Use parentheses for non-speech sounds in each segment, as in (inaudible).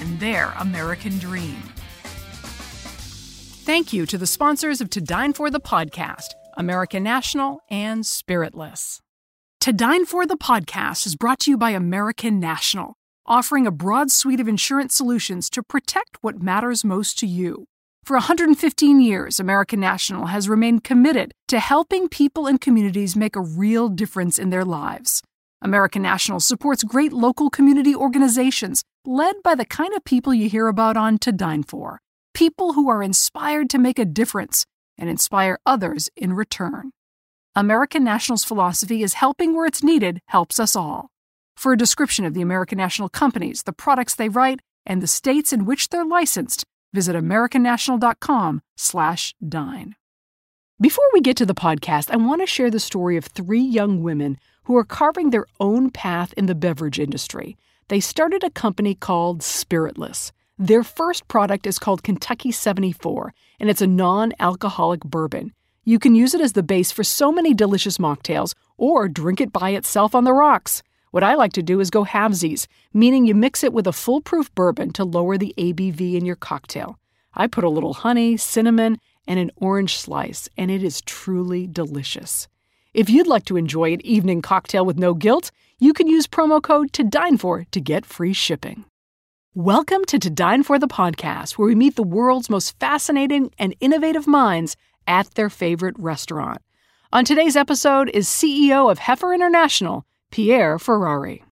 and their American dream. Thank you to the sponsors of To Dine For the podcast, American National and Spiritless. To Dine For the podcast is brought to you by American National, offering a broad suite of insurance solutions to protect what matters most to you. For 115 years, American National has remained committed to helping people and communities make a real difference in their lives. American National supports great local community organizations led by the kind of people you hear about on To Dine For people who are inspired to make a difference and inspire others in return. American National's philosophy is helping where it's needed helps us all. For a description of the American National companies, the products they write, and the states in which they're licensed, visit americannational.com/dine. Before we get to the podcast, I want to share the story of three young women who are carving their own path in the beverage industry. They started a company called Spiritless. Their first product is called Kentucky 74, and it's a non alcoholic bourbon. You can use it as the base for so many delicious mocktails or drink it by itself on the rocks. What I like to do is go halvesies, meaning you mix it with a foolproof bourbon to lower the ABV in your cocktail. I put a little honey, cinnamon, and an orange slice, and it is truly delicious. If you'd like to enjoy an evening cocktail with no guilt, you can use promo code to dine for to get free shipping. Welcome to To Dine For the podcast, where we meet the world's most fascinating and innovative minds at their favorite restaurant. On today's episode is CEO of Heifer International, Pierre Ferrari.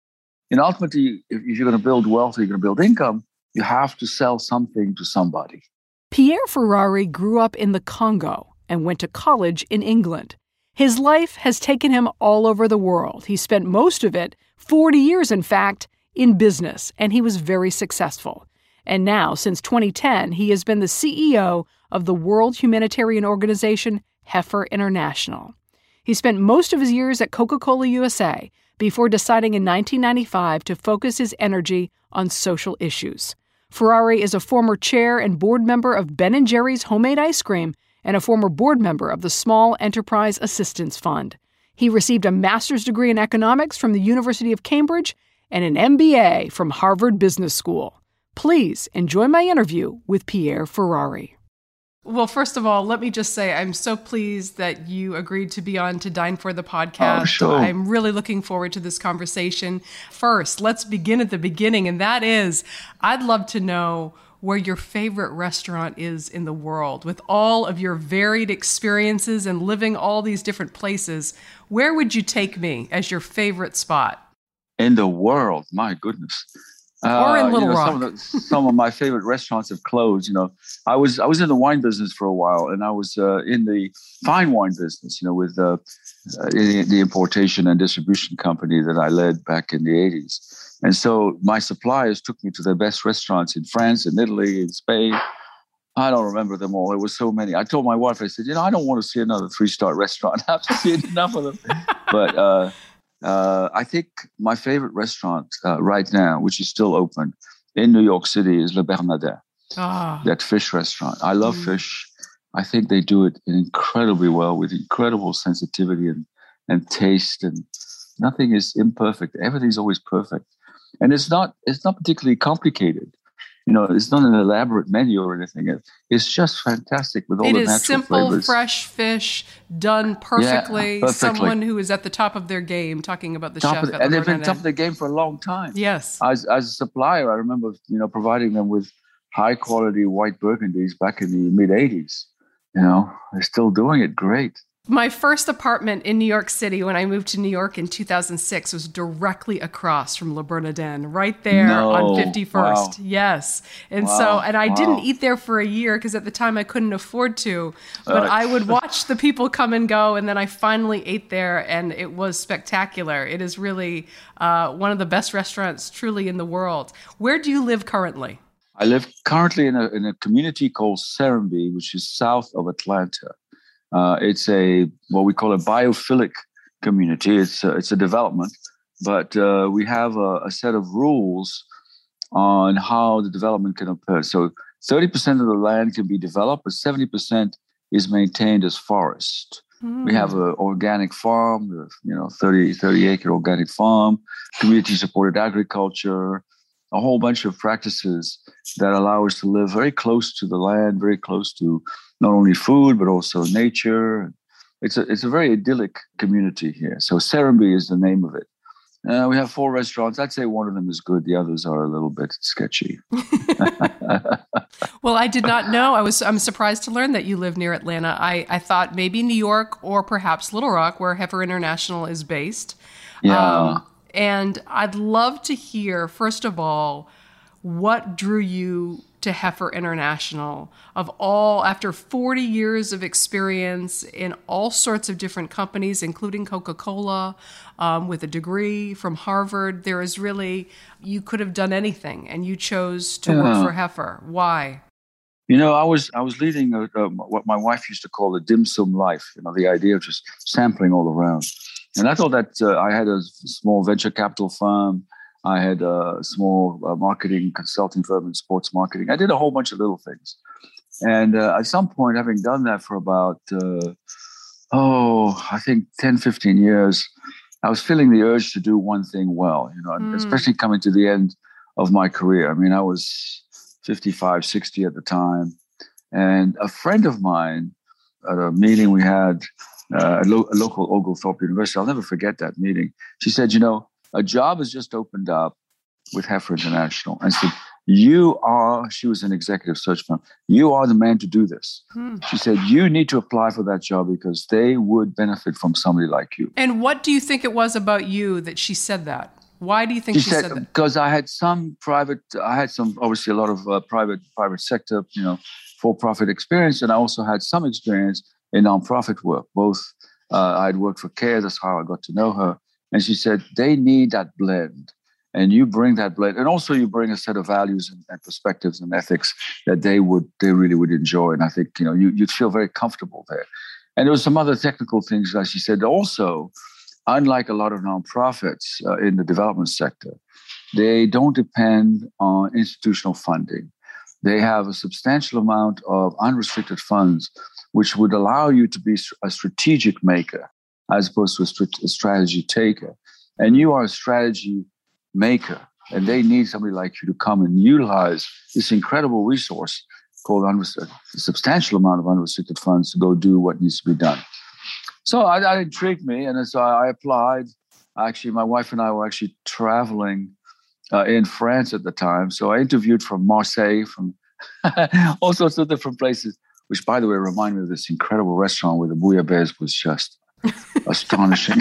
And ultimately, if you're going to build wealth or you're going to build income, you have to sell something to somebody. Pierre Ferrari grew up in the Congo and went to college in England. His life has taken him all over the world. He spent most of it, 40 years in fact, in business, and he was very successful. And now, since 2010, he has been the CEO of the World Humanitarian Organization, Heifer International. He spent most of his years at Coca Cola USA before deciding in 1995 to focus his energy on social issues. Ferrari is a former chair and board member of Ben & Jerry's homemade ice cream and a former board member of the Small Enterprise Assistance Fund. He received a master's degree in economics from the University of Cambridge and an MBA from Harvard Business School. Please enjoy my interview with Pierre Ferrari. Well, first of all, let me just say I'm so pleased that you agreed to be on to Dine for the podcast. Oh, sure. I'm really looking forward to this conversation. First, let's begin at the beginning, and that is I'd love to know where your favorite restaurant is in the world. With all of your varied experiences and living all these different places, where would you take me as your favorite spot? In the world, my goodness. Or in Uh, Little you know, Rock. Some of, the, some of my favorite restaurants have closed. You know, I was I was in the wine business for a while, and I was uh, in the fine wine business. You know, with uh, uh, the, the importation and distribution company that I led back in the '80s. And so my suppliers took me to the best restaurants in France, in Italy, in Spain. I don't remember them all. There were so many. I told my wife, I said, you know, I don't want to see another three-star restaurant. (laughs) I've seen enough of them. But uh, uh, I think my favorite restaurant uh, right now, which is still open in New York City, is Le Bernardin, Ah, that fish restaurant. I love Mm. fish. I think they do it incredibly well with incredible sensitivity and, and taste, and nothing is imperfect. Everything's always perfect, and it's not it's not particularly complicated. You know, it's not an elaborate menu or anything. It- It's just fantastic with all it the is natural simple, flavors. fresh fish done perfectly. perfectly. Someone who is at the top of their game, talking about the Top chef the- at and the they've been top of the game for a long time. Yes. as as a supplier, I remember you know providing them with high quality white burgundies back in the mid '80s. You know, they're still doing it great. My first apartment in New York City when I moved to New York in 2006 was directly across from Le Bernardin, right there No. on 51st. Wow. Yes. And so, and I didn't eat there for a year because at the time I couldn't afford to. But Uh, I would (laughs) watch the people come and go. And then I finally ate there and it was spectacular. It is really uh, one of the best restaurants truly in the world. Where do you live currently? I live currently in a, in a community called Serenbe, which is south of Atlanta. Uh, it's a what we call a biophilic community. It's a, it's a development, but uh, we have a, a, set of rules on how the development can occur. So 30% of the land can be developed, but 70% is maintained as forest. Mm. We have an organic farm, you know, 30, 30 acre organic farm, community supported agriculture, a whole bunch of practices that allow us to live very close to the land, very close to not only food, but also nature. It's a, it's a very idyllic community here. So Serenbe is the name of it. Uh, we have four restaurants. I'd say one of them is good. The others are a little bit sketchy. (laughs) (laughs) well, I did not know. I was I'm surprised to learn that you live near Atlanta. I, I thought maybe New York or perhaps Little Rock, where Heifer International is based. Yeah. Um, and I'd love to hear, first of all, what drew you to Heifer International of all after 40 years of experience in all sorts of different companies, including Coca Cola, um, with a degree from Harvard. There is really, you could have done anything and you chose to yeah. work for Heifer. Why? You know, I was I was leading a, a, what my wife used to call a dim sum life. You know, the idea of just sampling all around, and I thought that uh, I had a small venture capital firm. I had a small uh, marketing consulting firm in sports marketing. I did a whole bunch of little things. And uh, at some point, having done that for about, uh, oh, I think 10, 15 years, I was feeling the urge to do one thing well, you know, mm. especially coming to the end of my career. I mean, I was 55, 60 at the time. And a friend of mine at a meeting we had uh, lo- a local Oglethorpe University, I'll never forget that meeting. She said, You know, a job has just opened up with Heifer International and said, You are, she was an executive search firm, you are the man to do this. Hmm. She said, You need to apply for that job because they would benefit from somebody like you. And what do you think it was about you that she said that? Why do you think she, she said, said, that? Because I had some private, I had some, obviously, a lot of uh, private, private sector, you know, for profit experience. And I also had some experience in nonprofit work. Both uh, I'd worked for CARE, that's how I got to know her. And she said, they need that blend. And you bring that blend. And also you bring a set of values and, and perspectives and ethics that they would, they really would enjoy. And I think, you know, you, you'd feel very comfortable there. And there was some other technical things that she said. Also, unlike a lot of nonprofits uh, in the development sector, they don't depend on institutional funding. They have a substantial amount of unrestricted funds, which would allow you to be a strategic maker as opposed to a, a strategy taker. And you are a strategy maker, and they need somebody like you to come and utilize this incredible resource called a substantial amount of unrestricted funds to go do what needs to be done. So I, that intrigued me, and so I applied. Actually, my wife and I were actually traveling uh, in France at the time, so I interviewed from Marseille, from (laughs) all sorts of different places. Which, by the way, reminded me of this incredible restaurant where the bouillabaisse was just (laughs) astonishing.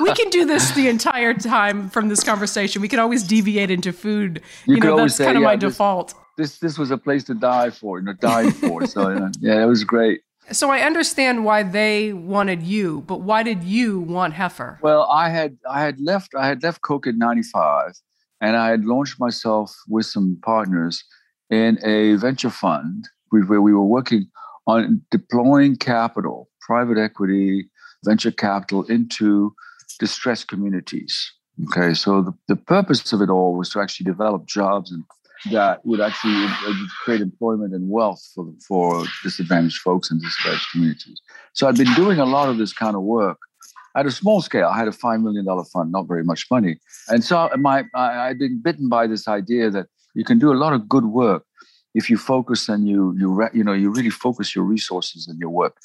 we can do this the entire time from this conversation. We can always deviate into food. You, you know, that's say, kind of yeah, my this, default. This this was a place to die for, you know, die for. (laughs) so yeah, it was great. So I understand why they wanted you, but why did you want Heifer? Well, I had I had left I had left Coke in '95, and I had launched myself with some partners in a venture fund where we were working on deploying capital, private equity, venture capital into distressed communities. Okay, so the, the purpose of it all was to actually develop jobs and that would actually create employment and wealth for, for disadvantaged folks and disadvantaged communities. So I'd been doing a lot of this kind of work at a small scale. I had a $5 million fund, not very much money. And so my, I, I'd been bitten by this idea that you can do a lot of good work if you focus and you, you, you know, you really focus your resources and your work.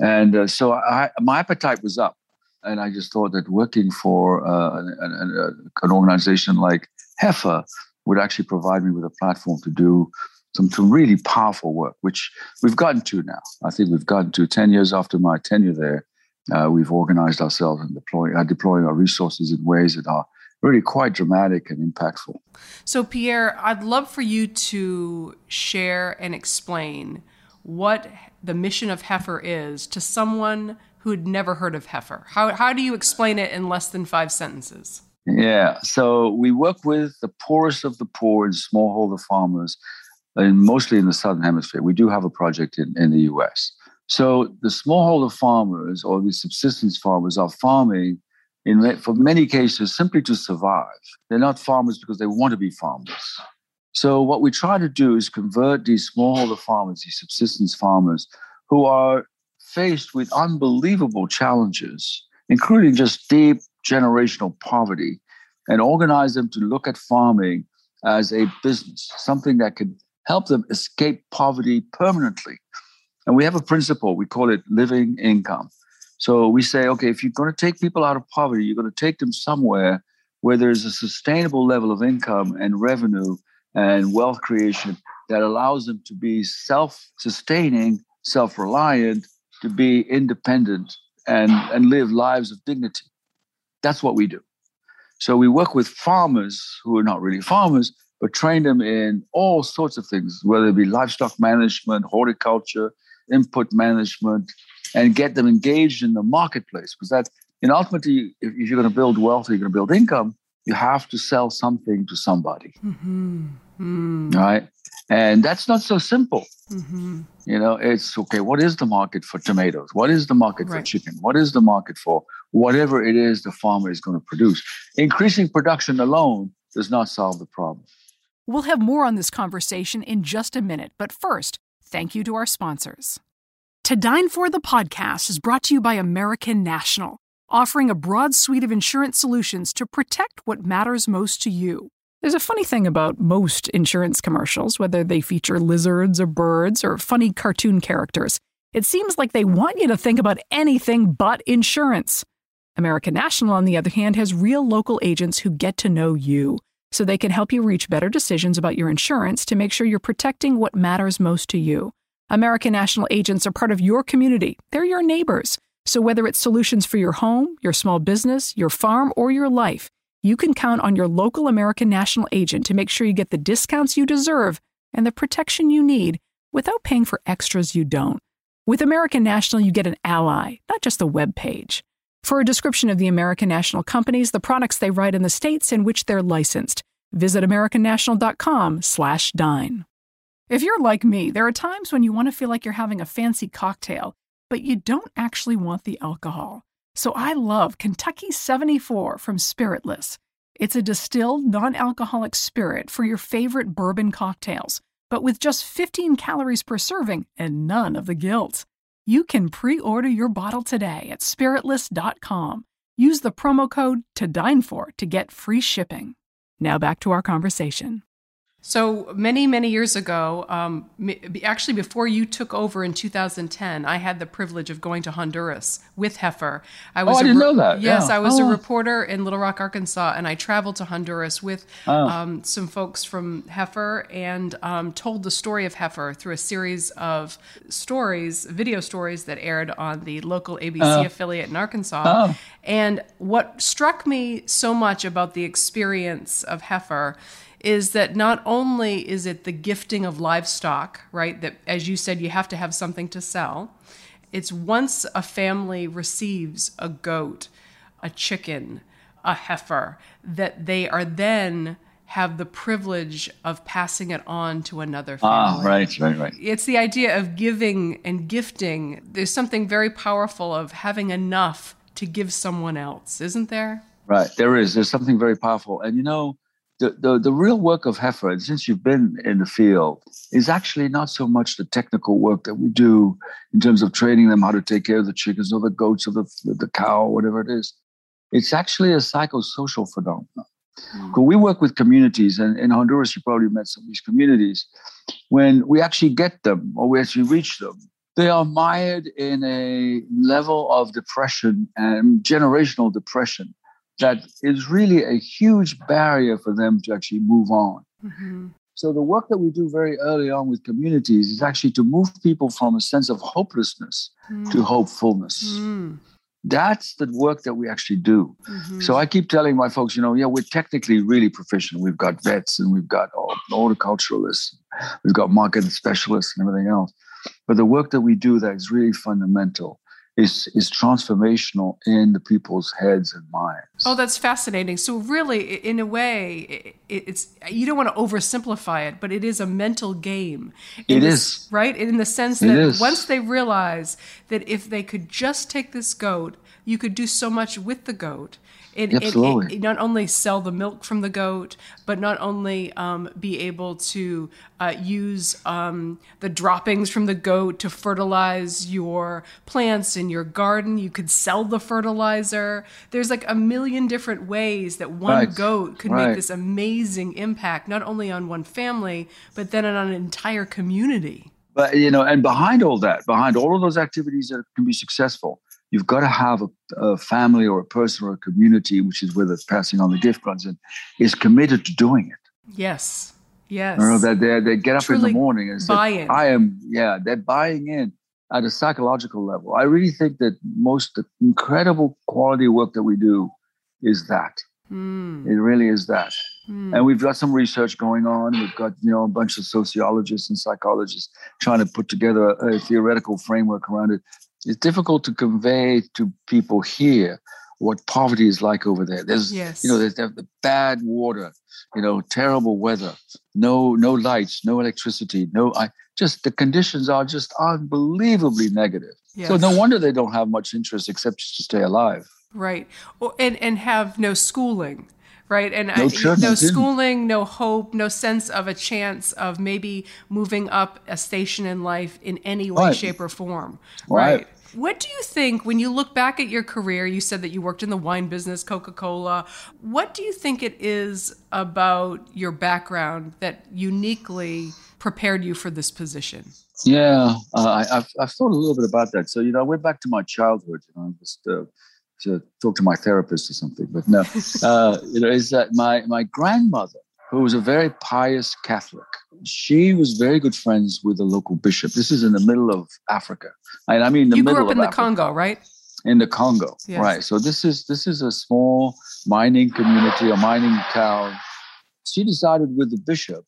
And uh, so I, my appetite was up. And I just thought that working for uh, an, an, an, organization like Heifer would actually provide me with a platform to do some, some really powerful work, which we've gotten to now. I think we've gotten to 10 years after my tenure there. Uh, we've organized ourselves and deploy, uh, deploying our resources in ways that are really quite dramatic and impactful. So, Pierre, I'd love for you to share and explain what the mission of Heifer is to someone who had never heard of Heifer? How, how do you explain it in less than five sentences? Yeah. So we work with the poorest of the poor and smallholder farmers, and mostly in the southern hemisphere. We do have a project in, in the US. So the smallholder farmers or the subsistence farmers are farming in for many cases simply to survive. They're not farmers because they want to be farmers. So what we try to do is convert these smallholder farmers, these subsistence farmers, who are faced with unbelievable challenges, including just deep generational poverty, and organize them to look at farming as a business, something that can help them escape poverty permanently. And we have a principle, we call it living income. So we say, okay, if you're going to take people out of poverty, you're going to take them somewhere where there's a sustainable level of income and revenue and wealth creation that allows them to be self sustaining, self reliant, to be independent, and, and live lives of dignity. That's what we do. So we work with farmers who are not really farmers, but train them in all sorts of things, whether it be livestock management, horticulture, input management, and get them engaged in the marketplace. Because that, and ultimately, if you're going to build wealth or you're going to build income, you have to sell something to somebody. Mm-hmm. Mm. Right. And that's not so simple. Mm-hmm. You know, it's okay. What is the market for tomatoes? What is the market right. for chicken? What is the market for whatever it is the farmer is going to produce? Increasing production alone does not solve the problem. We'll have more on this conversation in just a minute. But first, thank you to our sponsors. To Dine For the podcast is brought to you by American National offering a broad suite of insurance solutions to protect what matters most to you. There's a funny thing about most insurance commercials, whether they feature lizards or birds or funny cartoon characters. It seems like they want you to think about anything but insurance. American National, on the other hand, has real local agents who get to know you, so they can help you reach better decisions about your insurance to make sure you're protecting what matters most to you. American National agents are part of your community, they're your neighbors. So, whether it's solutions for your home, your small business, your farm, or your life, you can count on your local American National agent to make sure you get the discounts you deserve and the protection you need without paying for extras you don't. With American National, you get an ally, not just a web page. For a description of the American National companies, the products they write in the states in which they're licensed, visit americannational.com/dine. If you're like me, there are times when you want to feel like you're having a fancy cocktail but you don't actually want the alcohol. So I love Kentucky 74 from Spiritless. It's a distilled, non alcoholic spirit for your favorite bourbon cocktails, but with just 15 calories per serving and none of the guilt. You can pre order your bottle today at spiritless.com. Use the promo code to dine for to get free shipping. Now back to our conversation. So many, many years ago, um, actually before you took over in 2010, I had the privilege of going to Honduras with Heifer. I was oh, I didn't re- know that. Yes, yeah. I was oh. a reporter in Little Rock, Arkansas, and I traveled to Honduras with oh. um, some folks from Heifer and um, told the story of Heifer through a series of stories, video stories that aired on the local ABC uh. affiliate in Arkansas. Oh. And what struck me so much about the experience of Heifer is that not only is it the gifting of livestock, right? That, as you said, you have to have something to sell. It's once a family receives a goat, a chicken, a heifer, that they are then have the privilege of passing it on to another ah, family. Ah, right, right, right. It's the idea of giving and gifting. There's something very powerful of having enough to give someone else, isn't there? Right, there is. There's something very powerful. And you know, the, the, the real work of Heifer, and since you've been in the field, is actually not so much the technical work that we do in terms of training them how to take care of the chickens or the goats or the, the cow or whatever it is. It's actually a psychosocial phenomenon. Mm. We work with communities, and in Honduras, you probably met some of these communities. When we actually get them or we actually reach them, they are mired in a level of depression and generational depression that is really a huge barrier for them to actually move on. Mm-hmm. So, the work that we do very early on with communities is actually to move people from a sense of hopelessness mm. to hopefulness. Mm. That's the work that we actually do. Mm-hmm. So I keep telling my folks, you know, yeah, we're technically really proficient. We've got vets and we've got horticulturalists, we've got market specialists and everything else. But the work that we do that is really fundamental is is transformational in the people's heads and minds. Oh, that's fascinating. So really, in a way, it's you don't want to oversimplify it, but it is a mental game. It is right in the sense that once they realize that if they could just take this goat, you could do so much with the goat it, Absolutely. It, it, not only sell the milk from the goat, but not only um, be able to uh, use um, the droppings from the goat to fertilize your plants in your garden. You could sell the fertilizer. There's like a million different ways that one right. goat could right. make this amazing impact, not only on one family, but then on an entire community. But, you know, and behind all that, behind all of those activities that can be successful, you've got to have a, a, family or a person or a community, which is where the passing on the gift comes in, is committed to doing it. Yes. Yes. You know, that they, they get up Truly in the morning and say, I am, yeah, they're buying in at a psychological level. I really think that most incredible quality work that we do is that. Mm. It really is that. Mm. And we've got some research going on. We've got, you know, a bunch of sociologists and psychologists trying to put together a, a theoretical framework around it it's difficult to convey to people here what poverty is like over there. There's, yes. you know, there's the bad water, you know, terrible weather, no, no lights, no electricity, no, I just the conditions are just unbelievably negative. Yes. So no wonder they don't have much interest except just to stay alive. Right, and and have no schooling right? And no, I, no schooling, no hope, no sense of a chance of maybe moving up a station in life in any way, right. shape, or form, right. right? What do you think when you look back at your career? You said that you worked in the wine business, Coca Cola. What do you think it is about your background that uniquely prepared you for this position? Yeah, uh, I, have I've thought a little bit about that. So, you know, I went back to my childhood. You know, just uh, to talk to my therapist or something. But no, uh, you know, is that my my grandmother, who was a very pious Catholic, she was very good friends with the local bishop. This is in the middle of Africa, and I mean the you middle grew up in the Africa. Congo, right? In the Congo, yes. right? So this is this is a small mining community, a mining town. She decided with the bishop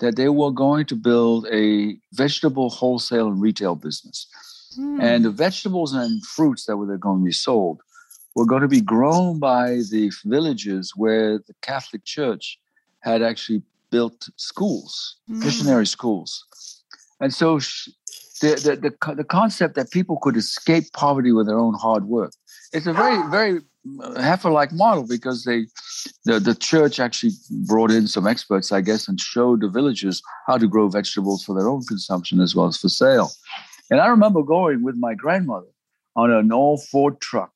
that they were going to build a vegetable wholesale and retail business. Hmm. And the vegetables and fruits that were going to be sold were going to be grown by the villages where the Catholic Church had actually built schools, mm. missionary schools. And so the, the, the, the, concept that people could escape poverty with their own hard work. It's a very, very uh, heifer-like model because they, the, the church actually brought in some experts, I guess, and showed the villagers how to grow vegetables for their own consumption as well as for sale. And I remember going with my grandmother on an old Ford truck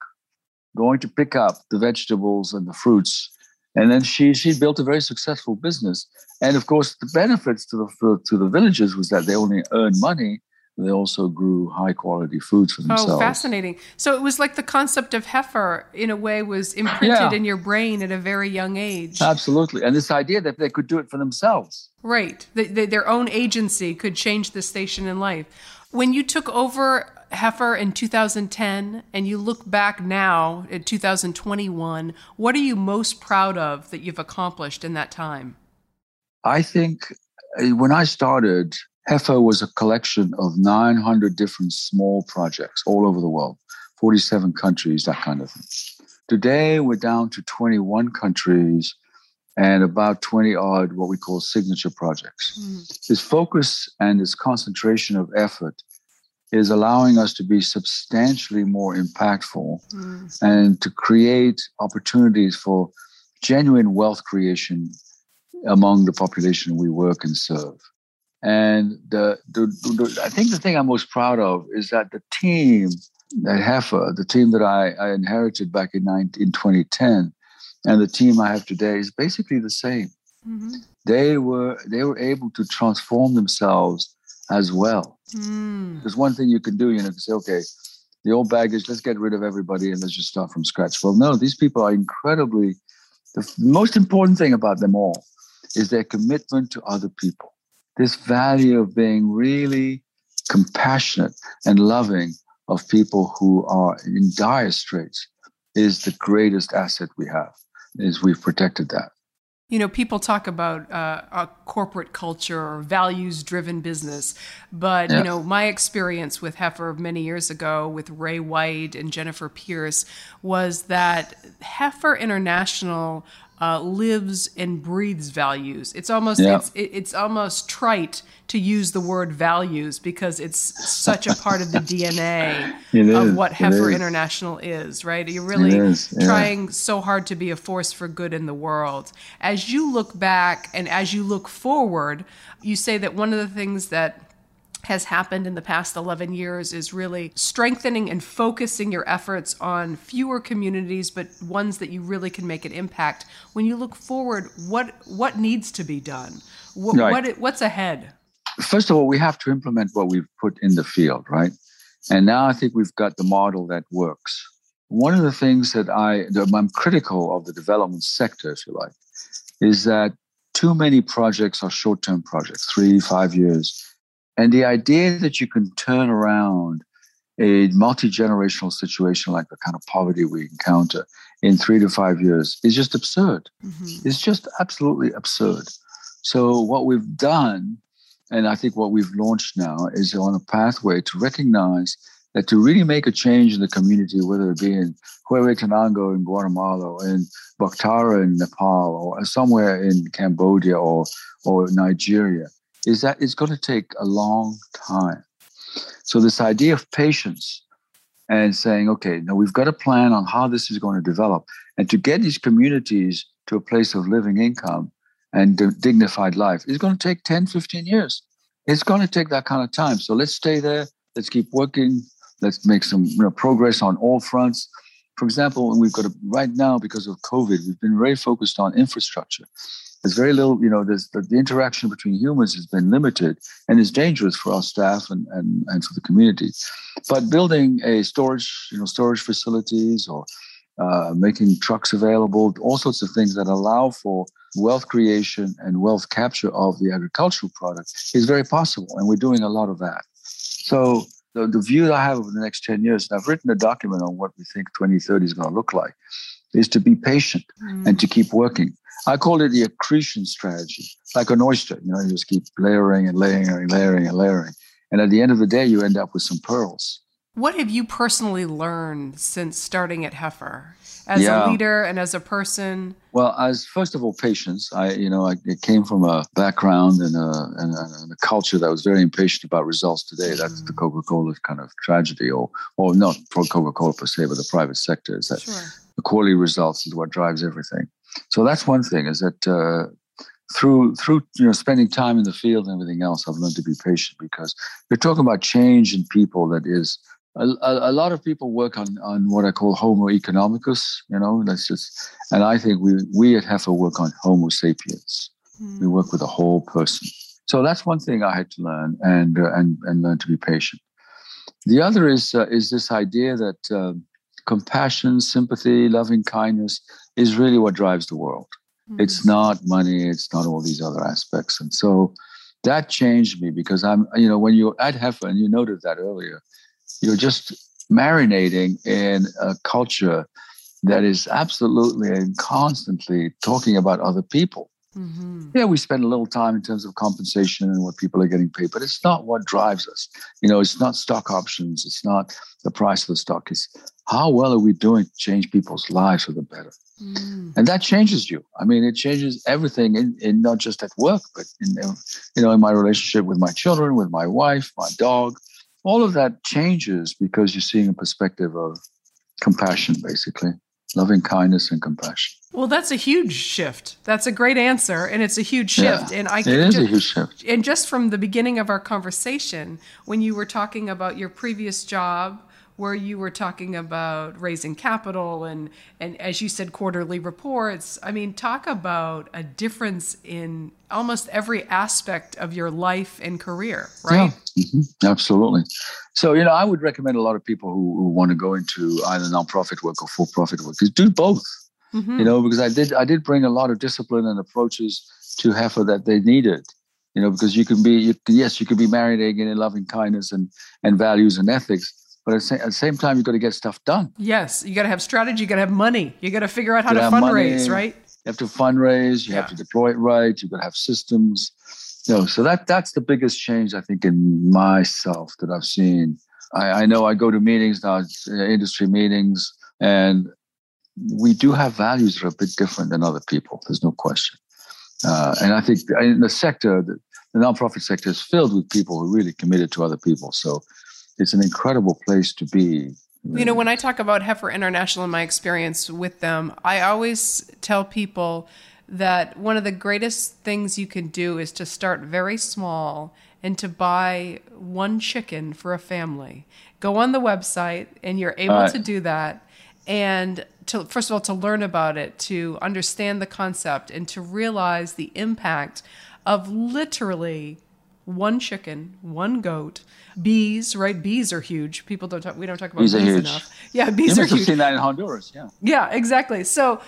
going to pick up the vegetables and the fruits. And then she she built a very successful business. And of course, the benefits to the to the villagers was that they only earned money. They also grew high quality foods for oh, themselves. Oh, fascinating! So it was like the concept of heifer, in a way, was imprinted yeah. in your brain at a very young age. Absolutely, and this idea that they could do it for themselves. Right, the, the, their own agency could change the station in life. When you took over heifer in 2010 and you look back now at 2021, what are you most proud of that you've accomplished in that time? I think uh, when I started, heifer was a collection of 900 different small projects all over the world, 47 countries, that kind of thing. Today, we're down to 21 countries and about 20 odd what we call signature projects. Mm. This focus and this concentration of effort is allowing us to be substantially more impactful mm. and to create opportunities for genuine wealth creation among the population we work and serve. And the, the, the, I think the thing I'm most proud of is that the team at Heifer, the team that I, I inherited back in, 19, in 2010, and the team I have today is basically the same. Mm-hmm. They were they were able to transform themselves as well. Mm. There's one thing you can do, you know, say, okay, the old baggage, let's get rid of everybody and let's just start from scratch. Well, no, these people are incredibly, the most important thing about them all is their commitment to other people. This value of being really compassionate and loving of people who are in dire straits is the greatest asset we have, is we've protected that. You know, people talk about uh, a corporate culture or values driven business. But, yeah. you know, my experience with Heifer many years ago with Ray White and Jennifer Pierce was that Heifer International uh, lives and breathes values. It's almost yeah. it's it's almost trite to use the word values because it's such a part of the (laughs) DNA of what Heifer International is. Right? You're really yeah. trying so hard to be a force for good in the world. As you look back and as you look forward, you say that one of the things that has happened in the past 11 years is really strengthening and focusing your efforts on fewer communities but ones that you really can make an impact. When you look forward what what needs to be done? What, right. what what's ahead? First of all we have to implement what we've put in the field right? And now i think we've got the model that works. One of the things that i that i'm critical of the development sector if you like is that too many projects are short-term projects three five years and the idea that you can turn around a multi generational situation like the kind of poverty we encounter in three to five years is just absurd. Mm-hmm. It's just absolutely absurd. So, what we've done, and I think what we've launched now, is on a pathway to recognize that to really make a change in the community, whether it be in Huehuetenango in Guatemala, or in Bhaktara in Nepal, or somewhere in Cambodia or, or Nigeria, is that it's going to take a long time. So this idea of patience and saying, okay, now we've got a plan on how this is going to develop, and to get these communities to a place of living income and dignified life is going to take 10, 15 years. It's going to take that kind of time. So let's stay there. Let's keep working. Let's make some you know, progress on all fronts. For example, we've got right now because of COVID, we've been very focused on infrastructure. There's very little, you know, there's the, the, interaction between humans has been limited and is dangerous for our staff and, and, and for the community. But building a storage, you know, storage facilities or uh, making trucks available, all sorts of things that allow for wealth creation and wealth capture of the agricultural product is very possible. And we're doing a lot of that. So the, the view that I have over the next 10 years, and I've written a document on what we think 2030 is going to look like, is to be patient mm. and to keep working. I call it the accretion strategy, like an oyster. You know, you just keep layering and layering and layering and layering. And at the end of the day, you end up with some pearls. What have you personally learned since starting at Heifer? As yeah. a leader and as a person? Well, as first of all, patience. I, you know, I came from a background and a, and a, and a culture that was very impatient about results today. That's mm. the Coca-Cola kind of tragedy, or, or not for Coca-Cola per se, but the private sector is that sure. The quarterly results is what drives everything. So that's one thing is that uh, through through you know spending time in the field and everything else, I've learned to be patient because you're talking about change in people that is. A, a, a lot of people work on, on what I call Homo economicus, you know. That's just, and I think we we at Heifer work on Homo sapiens. Mm. We work with the whole person. So that's one thing I had to learn and uh, and and learn to be patient. The other is uh, is this idea that uh, compassion, sympathy, loving kindness is really what drives the world. Mm-hmm. It's not money, it's not all these other aspects. And so that changed me because I'm, you know, when you're at Heifer, and you noted that earlier, you're just marinating in a culture that is absolutely and constantly talking about other people. Mm-hmm. Yeah, we spend a little time in terms of compensation and what people are getting paid, but it's not what drives us. You know, it's not stock options, it's not the price of the stock. It's how well are we doing to change people's lives for the better? Mm. And that changes you. I mean, it changes everything, in, in not just at work, but in you know, in my relationship with my children, with my wife, my dog. All of that changes because you're seeing a perspective of compassion, basically loving kindness and compassion. Well, that's a huge shift. That's a great answer, and it's a huge shift. Yeah, and I it is just, a huge shift. And just from the beginning of our conversation, when you were talking about your previous job where you were talking about raising capital and and as you said quarterly reports. I mean talk about a difference in almost every aspect of your life and career right? Yeah, mm-hmm. absolutely. So you know i would recommend a lot of people who, who want to go into either nonprofit work or for-profit work is do both. Mm-hmm. you know because i did i did bring a lot of discipline and approaches to heifer that they needed you know because you can be you, yes you can be married again in loving kindness and and values and ethics but at the same time, you've got to get stuff done. Yes, you got to have strategy. You got to have money. You got to figure out how to, fundraise, money. right? You have to fundraise. You Yeah. have to deploy it right. You've got to have systems. You know, so that that's the biggest change I think in myself that I've seen. I, I know I go to meetings now, uh, industry meetings, and we do have values that are a bit different than other people. There's no question. Uh, and I think in the sector, the, the nonprofit sector is filled with people who are really committed to other people. So it's an incredible place to be. You know, when I talk about Heifer International and my experience with them, I always tell people that one of the greatest things you can do is to start very small and to buy one chicken for a family. Go on the website and you're able Right. to do that and to first of all to learn about it, to understand the concept and to realize the impact of literally one chicken, one goat, bees, right? Bees are huge. People don't talk we don't talk about Bees bees, enough. Yeah, you bees are must have huge. seen that in Honduras. Yeah. Yeah, exactly. So,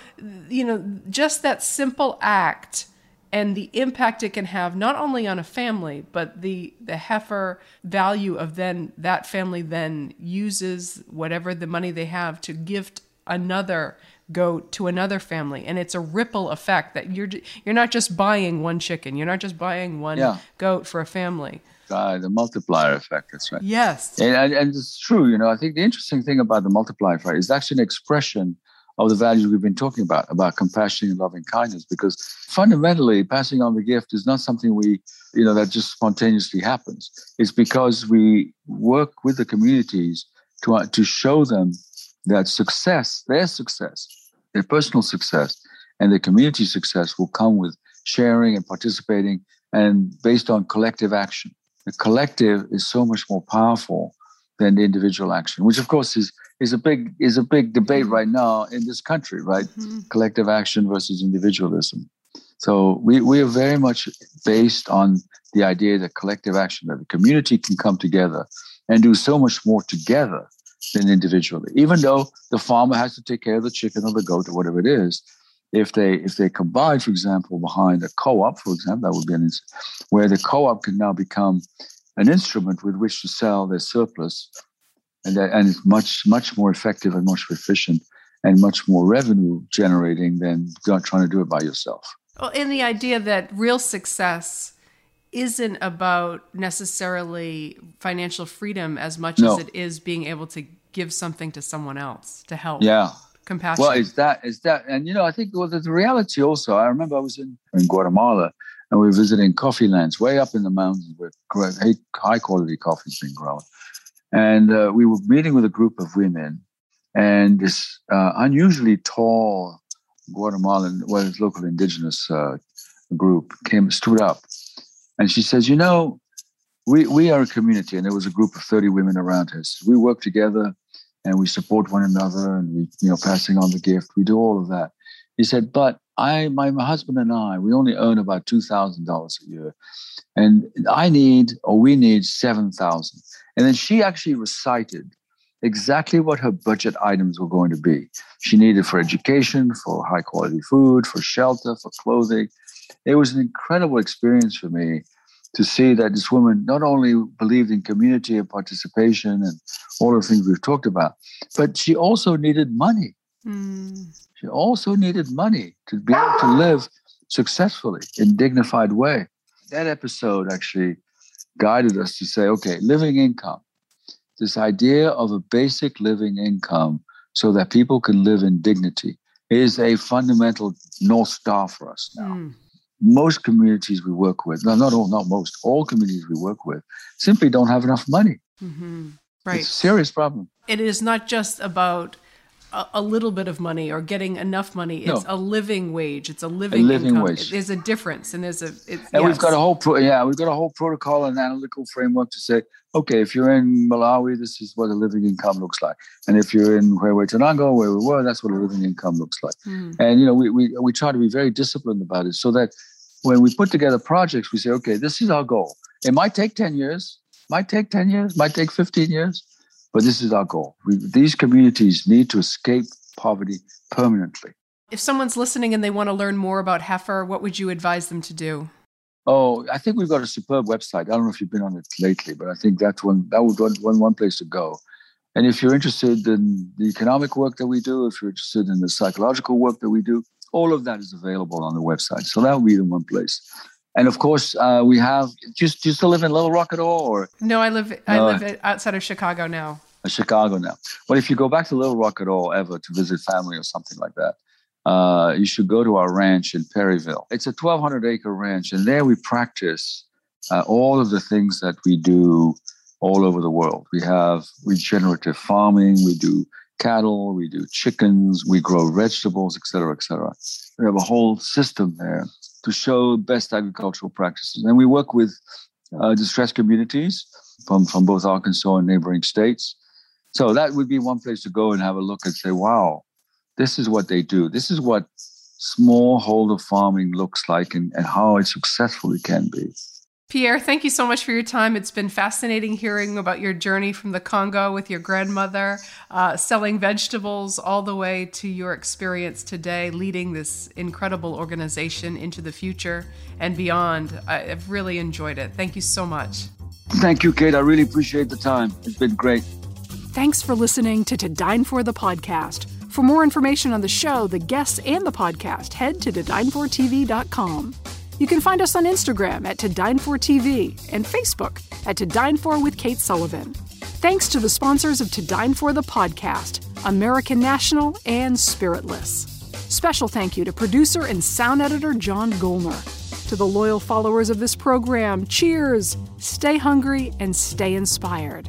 you know, just that simple act and the impact it can have not only on a family, but the the heifer value of then that family then uses whatever the money they have to gift another goat to another family and it's a ripple effect that you're you're not just buying one chicken you're not just buying one Yeah. goat for a family Uh, the multiplier effect. That's right. yes And, and, and it's true, you know, I think the interesting thing about the multiplier effect is actually an expression of the values we've been talking about, about compassion and loving kindness, because fundamentally passing on the gift is not something we, you know, that just spontaneously happens. It's because we work with the communities to, uh, to show them that success, their success, their personal success, and their community success will come with sharing and participating and based on collective action. The collective is so much more powerful than the individual action, which of course is is a big is a big debate right now in this country, right? Mhm. Collective action versus individualism. So we, we are very much based on the idea that collective action, that the community can come together and do so much more together than individually. Even though the farmer has to take care of the chicken or the goat or whatever it is, if they if they combine, for example, behind a co-op, for example, that would be an where the co-op can now become an instrument with which to sell their surplus, and that, and it's much much more effective and much more efficient and much more revenue generating than trying to do it by yourself. Well, in the idea that real success isn't about necessarily financial freedom as much No. as it is being able to give something to someone else to help. Yeah. Compassion. Well, it's that, it's that, and you know, I think well, the reality also. I remember I was in, in Guatemala and we were visiting coffee lands way up in the mountains where great, high quality coffee is being grown, and uh, we were meeting with a group of women, and this uh, unusually tall Guatemalan, well, it's local indigenous uh, group came stood up, and she says, "You know, we we are a community, and there was a group of thirty women around us. We work together." and we support one another and we you know passing on the gift. We do all of that. He said but i my, my husband and i we only earn about $2000 a year. And i need or we need 7000 and then she actually recited exactly what her budget items were going to be. She needed for education for high quality food for shelter for clothing it was an incredible experience for me to see that this woman not only believed in community and participation and all the things we've talked about, but she also needed money. Mm. She also needed money to be able to live successfully in dignified way. That episode actually guided us to say, okay, living income, this idea of a basic living income so that people can live in dignity is a fundamental North Star for us now Mm. Most communities we work with, no, not all, not most, all communities we work with simply don't have enough money. hmm Right. It's a serious problem. it is not just about a, a little bit of money or getting enough money. It's No. a living wage. It's a living, living income. wage. There's a difference, and there's a. And we've got a whole, pro- yeah, we've got a whole protocol and analytical framework to say, okay, if you're in Malawi, this is what a living income looks like, and if you're in where we're Huehuetenango, where we were, that's what a living income looks like. Mm. And you know, we we we try to be very disciplined about it, so that when we put together projects, we say, okay, this is our goal. It might take ten years, might take ten years, might take fifteen years, but this is our goal. We, these communities need to escape poverty permanently. If someone's listening and they want to learn more about heifer, what would you advise them to do? Oh, I think we've got a superb website. I don't know if you've been on it lately, but I think that's one that would one, one, one place to go. And if you're interested in the economic work that we do, if you're interested in the psychological work that we do, all of that is available on the website. So that would be the one place. And of course, uh, we have. Just do you still live in Little Rock at all, or no? I live. I live outside of Chicago now. Chicago now. But if you go back to Little Rock at all ever to visit family or something like that, uh, you should go to our ranch in Perryville. It's a 1,200 acre ranch, and there we practice uh, all of the things that we do all over the world. We have regenerative farming, we do cattle, we do chickens, we grow vegetables, etc., etc. We have a whole system there to show best agricultural practices, and we work with uh, distressed communities from from both Arkansas and neighboring states. So that would be one place to go and have a look and say, "Wow, this is what they do. This is what smallholder farming looks like, and, and how successful it can be." Pierre, thank you so much for your time. It's been fascinating hearing about your journey from the Congo with your grandmother, uh, selling vegetables, all the way to your experience today leading this incredible organization into the future and beyond. I've really enjoyed it. Thank you so much. Thank you, Kate. I really appreciate the time. It's been great. Thanks for listening to To Dine For the podcast. For more information on the show, the guests, and the podcast, head to todinefortv.com. You can find us on Instagram at To Dine For TV and Facebook at To Dine For with Kate Sullivan. Thanks to the sponsors of To Dine For the podcast, American National and Spiritless. Special thank you to producer and sound editor John Golner. To the loyal followers of this program, cheers, stay hungry, and stay inspired.